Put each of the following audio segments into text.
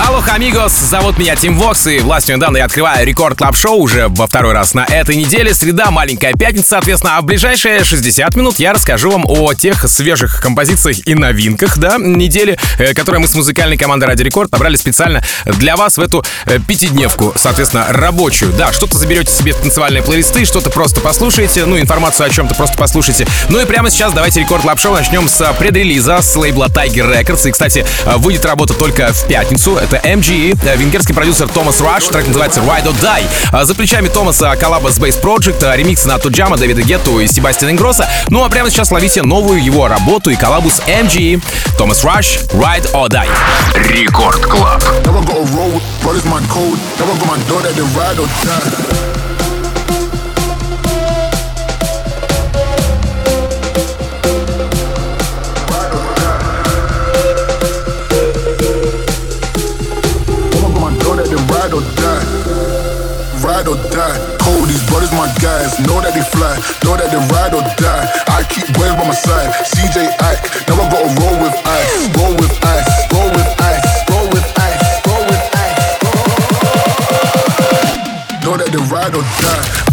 Hola, amigos, зовут меня Team Vox, и властью, данной мне я открываю Record Club Show уже во второй раз на этой неделе. Среда, маленькая пятница, соответственно, а в ближайшие 60 минут я расскажу вам о тех свежих композициях и новинках, да, недели, э, которые мы с музыкальной командой Радио Рекорд набрали специально для вас в эту э, пятидневку, соответственно, рабочую. Да, что-то заберете себе в танцевальные плейлисты, что-то просто послушаете, ну, информацию о чем-то просто послушайте. Ну и прямо сейчас давайте Record Club Show начнем с предрелиза с лейбла Tiger Records. И, кстати, выйдет работа только в пятницу. Это MGE, э, венгерский продюсер Томас Раш, трек называется Ride or Die. А За плечами Томаса коллаба с Bass Project, а ремикс на Tujamo, Дэвида Гетту и Себастьяна Ингросса. Ну а прямо сейчас ловите новую его работу и коллабу с MGE. Томас Раш, Ride or Die. Record Club. Never roll, brothers my code. Never got my door that they ride or die. Or die. Cold, these brothers my guys. Know that they fly, know that they ride or die. I keep boys by my side. CJ Ike, never got a roll with ice. Roll with ice, roll with ice, roll with ice, roll with ice. Know that they ride or die.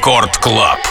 Рекорд Клаб.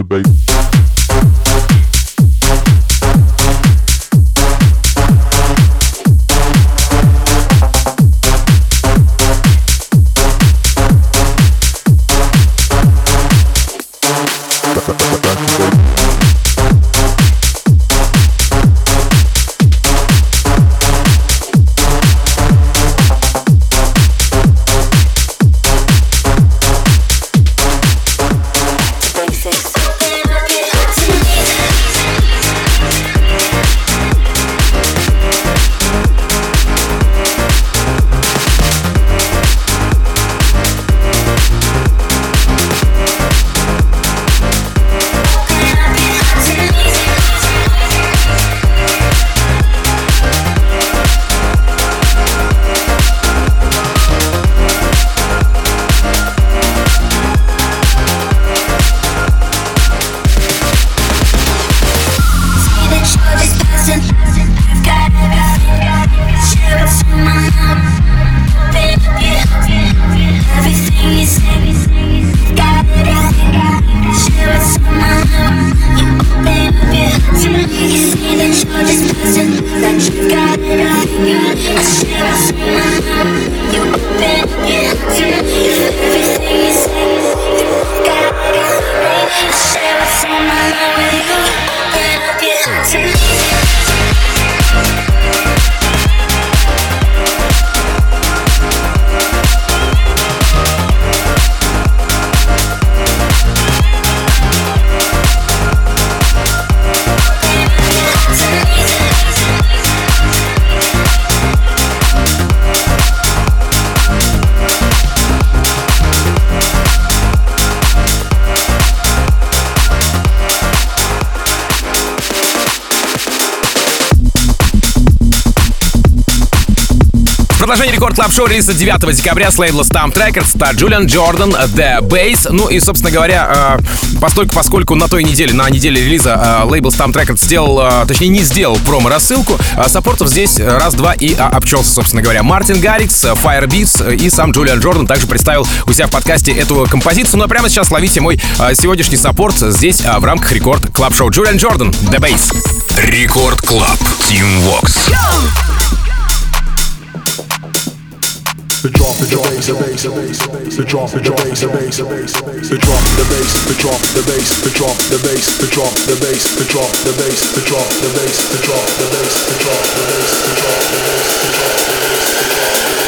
to bait. Продолжение Record Club Show релиза 9 декабря с лейбла STMPD Records это Джулиан Джордан The Bass. Ну и, собственно говоря, э, поскольку, поскольку на той неделе, на неделе релиза э, лейбл STMPD Records сделал, э, точнее не сделал промо-рассылку, support ов здесь раз-два и а, обчелся, собственно говоря. Мартин Гаррикс, Firebeats и сам Джулиан Джордан также представил у себя в подкасте эту композицию. Но прямо сейчас ловите мой сегодняшний support здесь в рамках Record Club Show Джулиан Джордан The Bass. Record Club. Team Vox. The drop, the bass, the bass, the bass, the drop, the bass, the bass, the bass, the drop, the bass, the drop, the bass, the drop, the bass, the drop, the bass, the drop, the bass, the drop, the bass, the drop, the bass, the drop, the bass, the drop, the bass, the drop, the bass.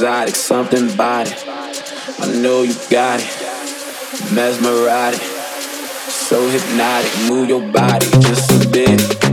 Exotic, something about it. I know you got it. Mesmeritic. So hypnotic. Move your body just a bit.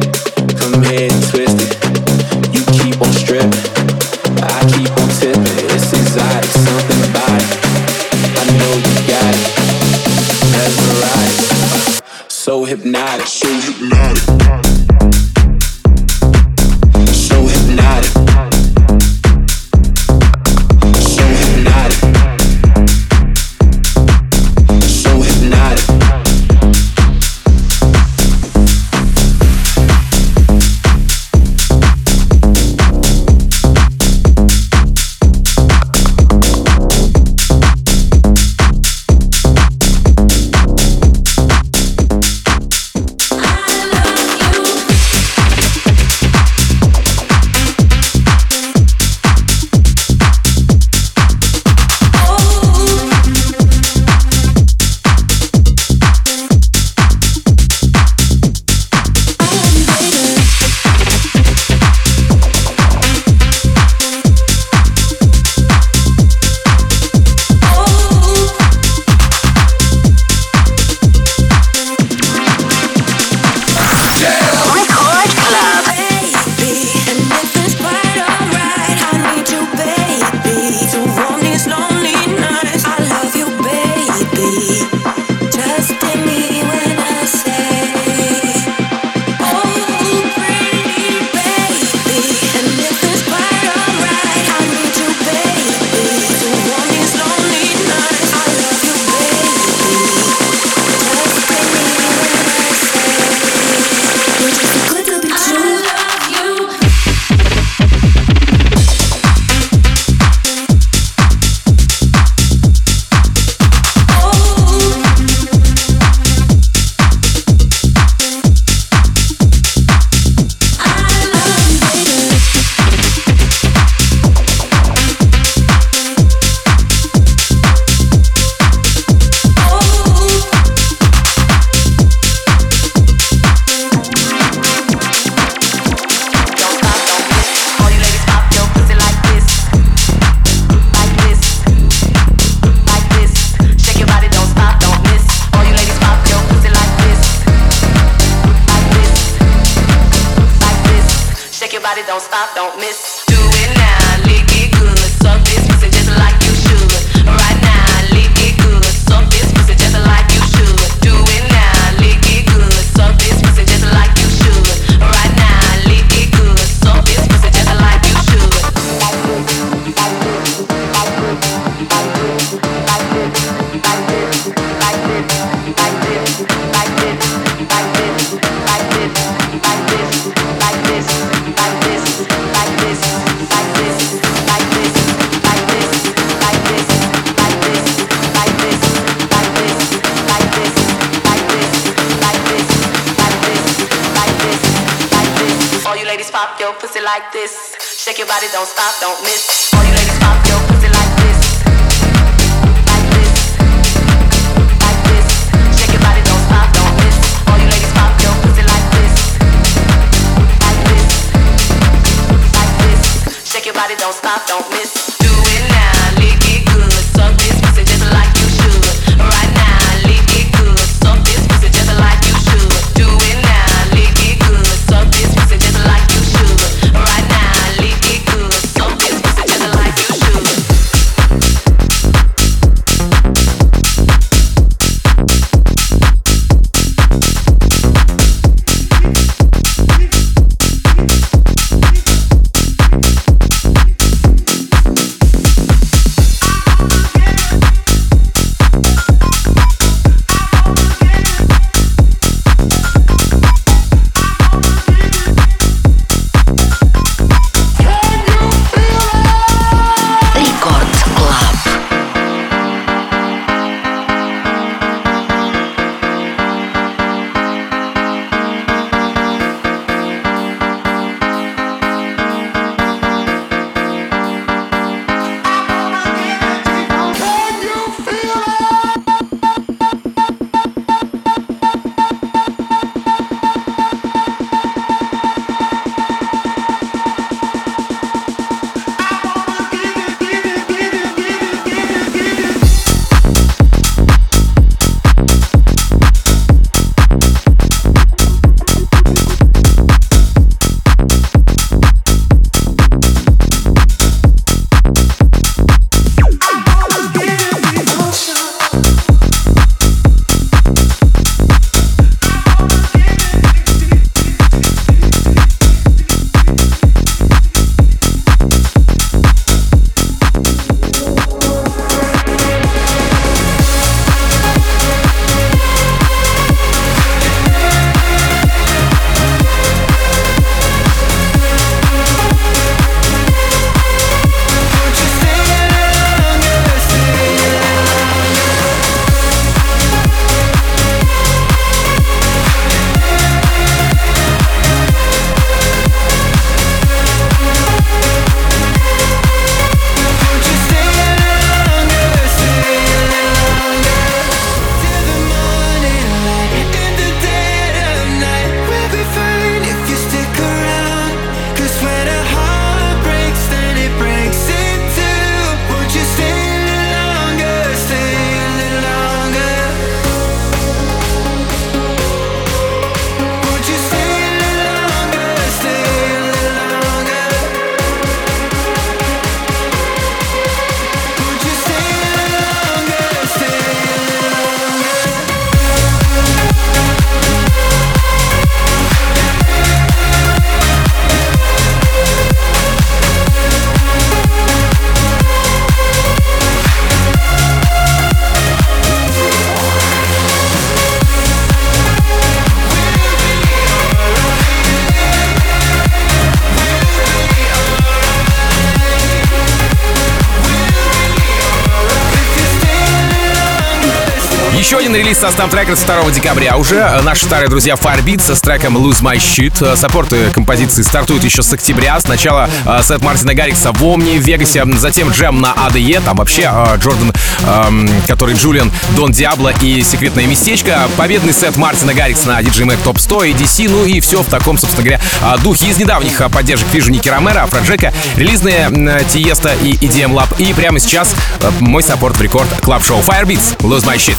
Релиз со Stamp Records 2 декабря. Уже наши старые друзья Firebeats с треком Lose My Shit. Саппорты композиции стартуют еще с октября. Сначала э, сет Мартина Гаррикса в Омни, в Вегасе, затем джем на АДЕ. Там вообще э, Джордан, э, который Джулиан, Дон Диабло и секретное местечко. Победный сет Мартина Гаррикса на DJ Mag Top 100, EDC. Ну и все в таком, собственно говоря, духе. Из недавних поддержек вижу Ники Ромеро, Афроджека, релизные Тиеста и EDM Lab. И прямо сейчас мой саппорт в рекорд клаб шоу Firebeats Lose My Shit.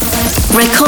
Record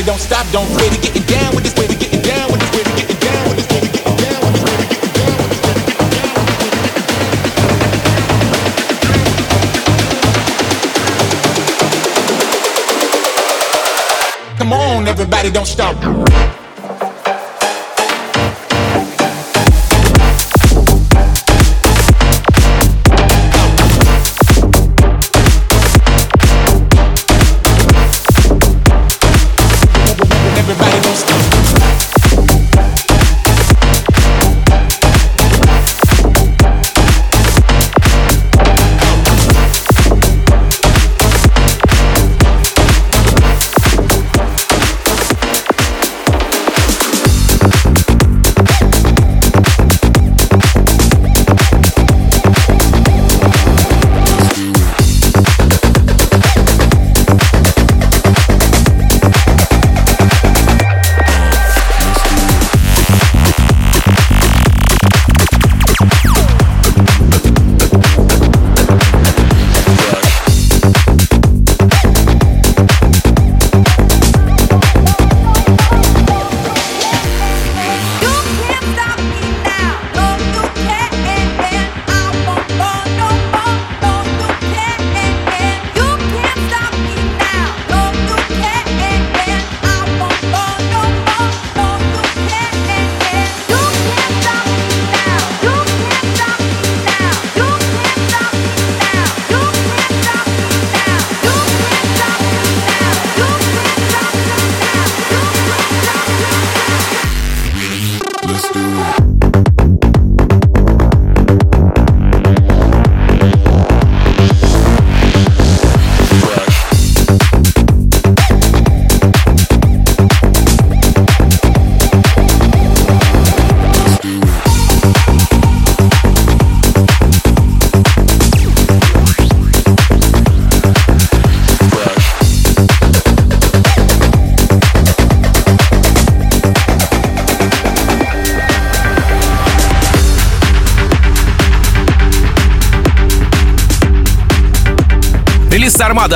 On, don't stop, don't quit. We getting down with this way, we getting down with this way, we getting down with this way, we getting down with this way, we getting down with this way, we getting down with this way. Come on, everybody don't stop.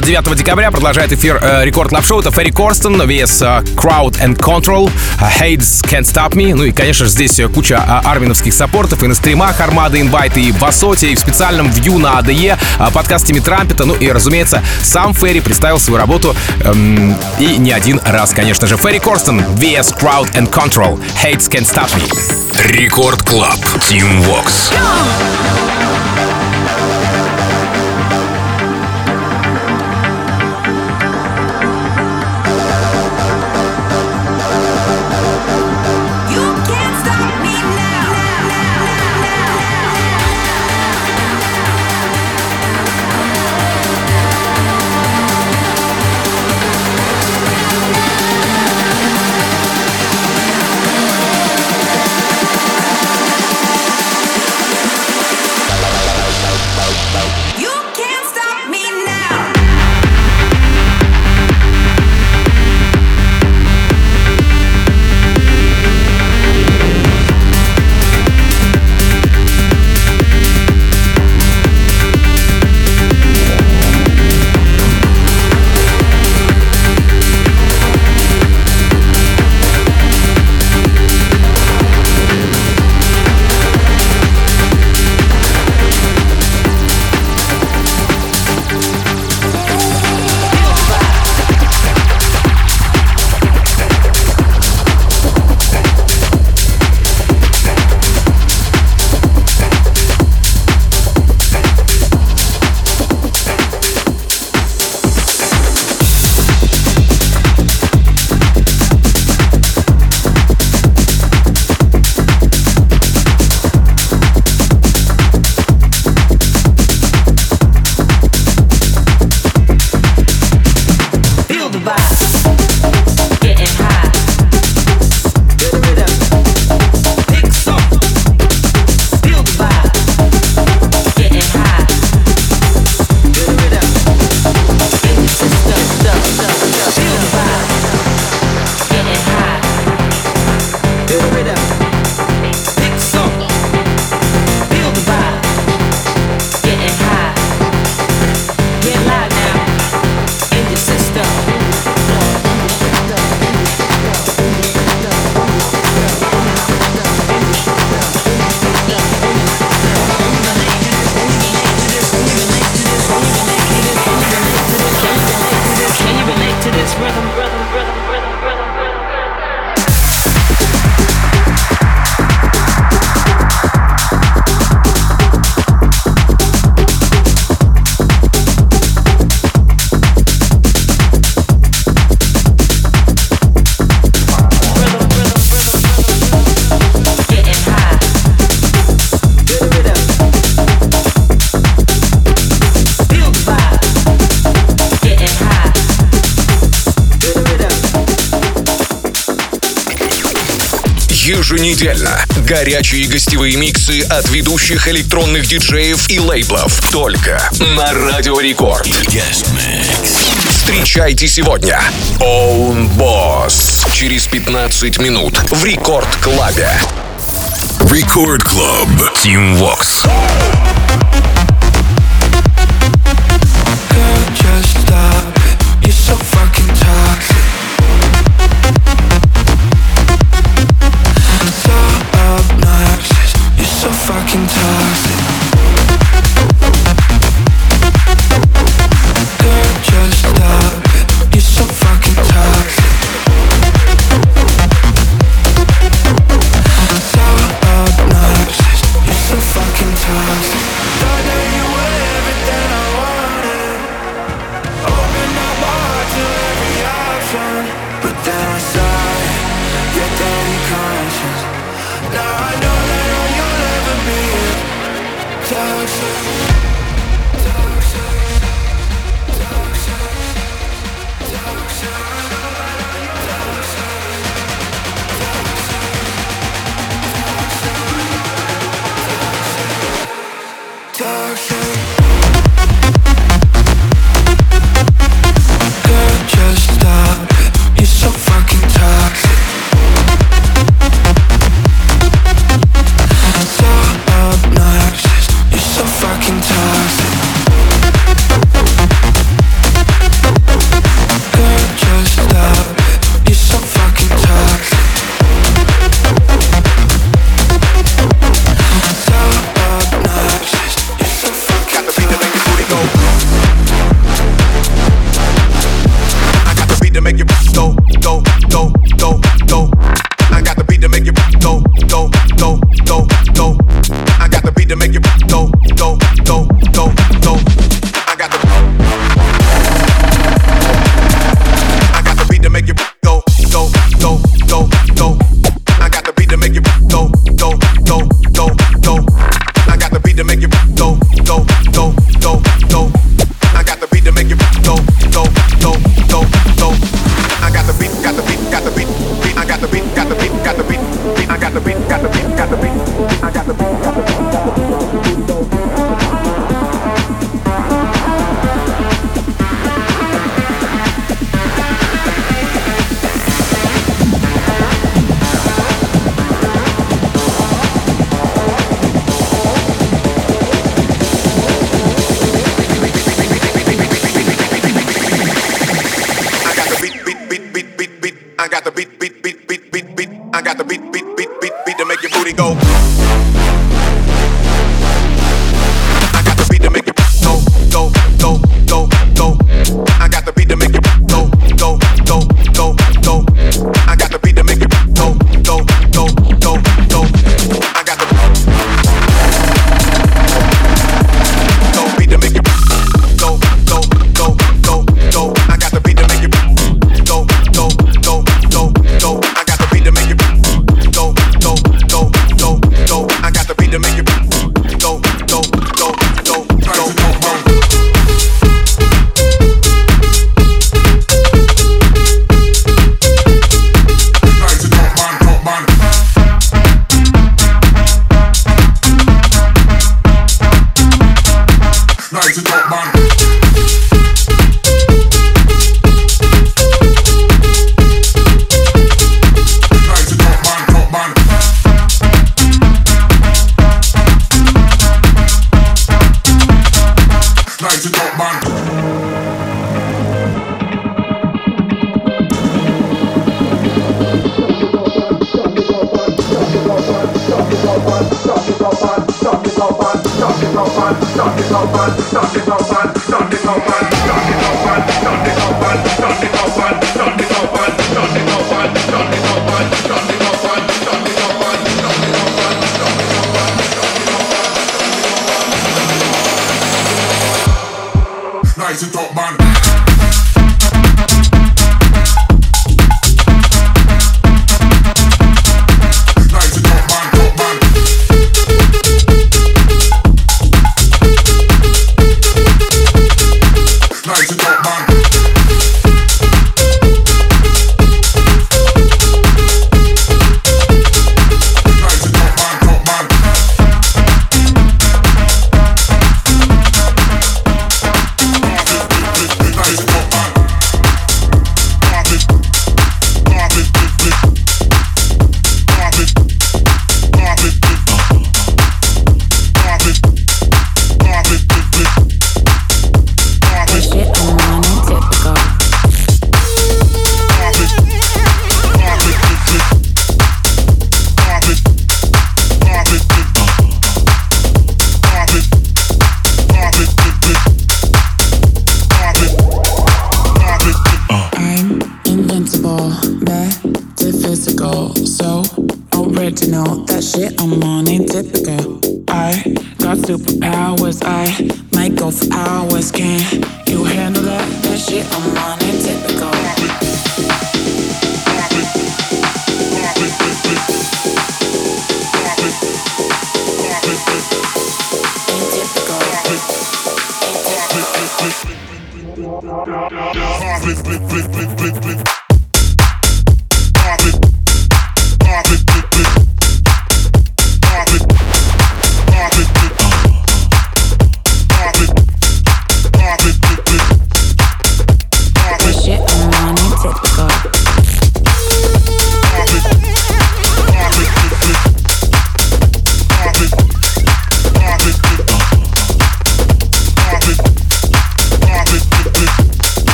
9 декабря продолжает эфир э, Record Club Show. Это Ферри Корстон, vs э, Crowd and Control, э, Hades Can't Stop Me. Ну и, конечно же, здесь э, куча э, арминовских support ов и на стримах Armada Invites, и в ASOT е, и в специальном вью на ADE, э, подкаст Трампета. Ну и, разумеется, сам Ферри представил свою работу эм, и не один раз, конечно же. Ферри Корстон, vs Crowd and Control, Hades Can't Stop Me. Record Club. Tim Vox. You горячие гостевые миксы от ведущих электронных диджеев и лейблов. Только на Радио Рекорд. Yes, Встречайте сегодня. Own Boss. Через 15 минут в Record Club е. Record Club. Tim Vox. time.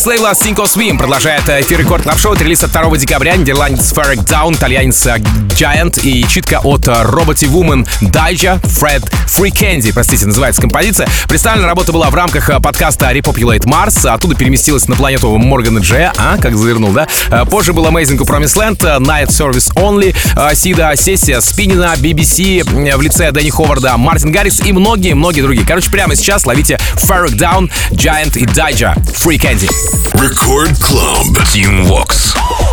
Релиз лейбла Cinco Swim продолжает эфир рекорд клаб шоу Релиз от 2 декабря. Нидерландец Ferric Down, итальянец э, Giant и читка от Roboty Woman Дайджа, Фред Free Candy, простите, называется композиция. Представлена работа была в рамках э, подкаста Repopulate Mars, оттуда переместилась на планету Моргана Дж, а, как завернул, да? Э, позже был Amazing у Promise Land, Night Service Only, Сида, Сессия, Спинина, BBC в лице Дэнни Ховарда, Мартин Гаррис и многие-многие другие. Короче, прямо сейчас ловите Ferric Down, Giant и Дайджа, Free Candy. Record Club. Team Vox.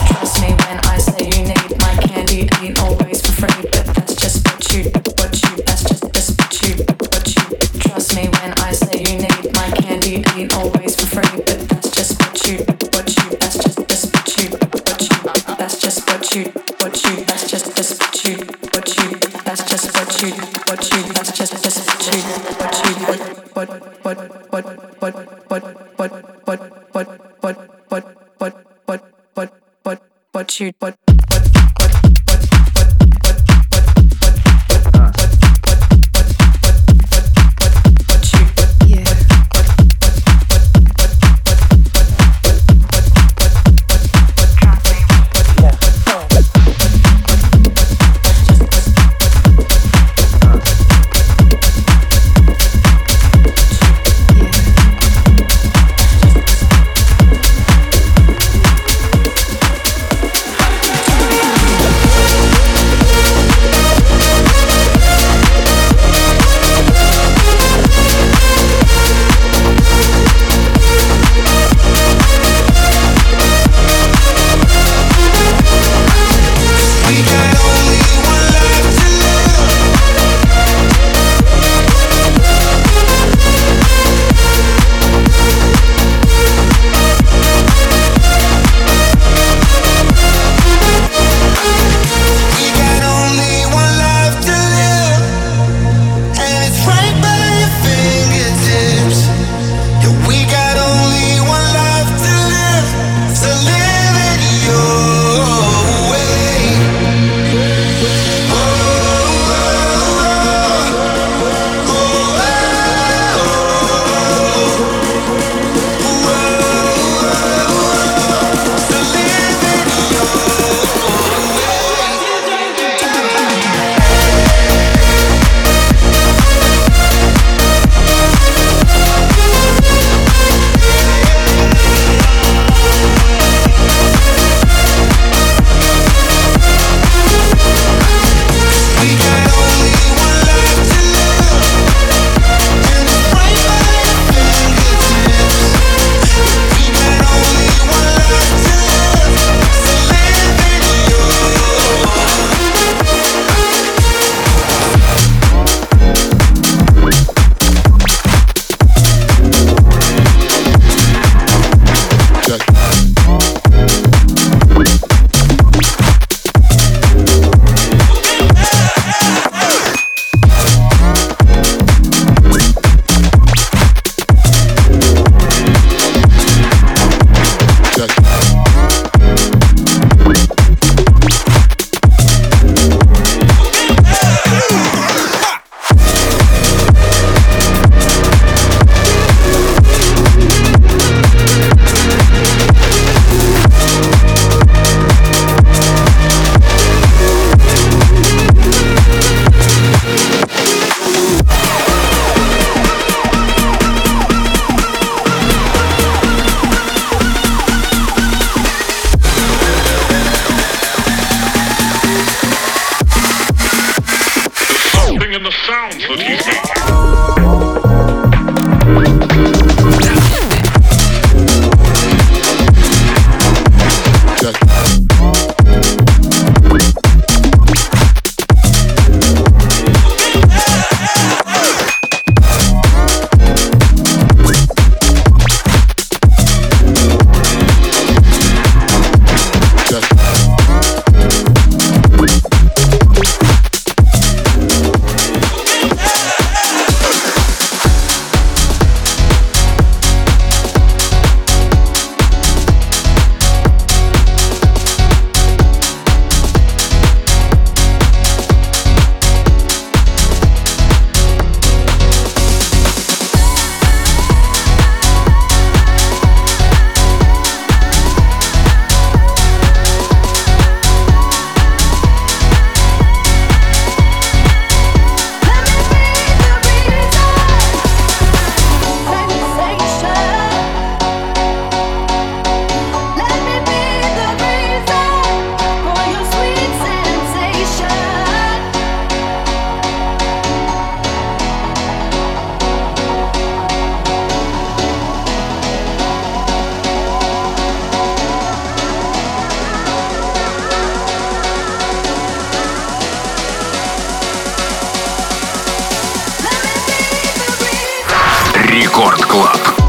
shoot, but Рекорд Клаб.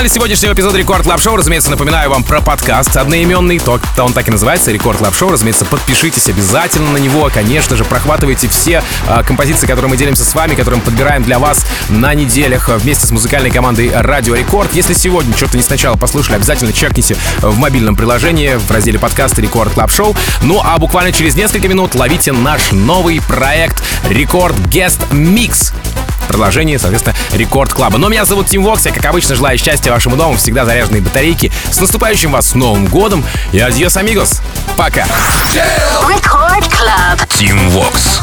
Финале сегодняшнего эпизода Record Club Show, разумеется, напоминаю вам про подкаст одноименный, то, то он так и называется, Record Club Show, разумеется, подпишитесь обязательно на него, конечно же, прохватывайте все э, композиции, которые мы делимся с вами, которые мы подбираем для вас на неделях э, вместе с музыкальной командой Радио Рекорд. Если сегодня что-то не сначала послушали, обязательно чекните в мобильном приложении в разделе подкасты Record Club Show. Ну а буквально через несколько минут ловите наш новый проект Record Guest Mix продолжении, соответственно, Record Club а. Но меня зовут Тим Вокс, я, как обычно, желаю счастья вашему дому, всегда заряженные батарейки. С наступающим вас Новым годом и adiós, amigos. Пока. Тим Вокс.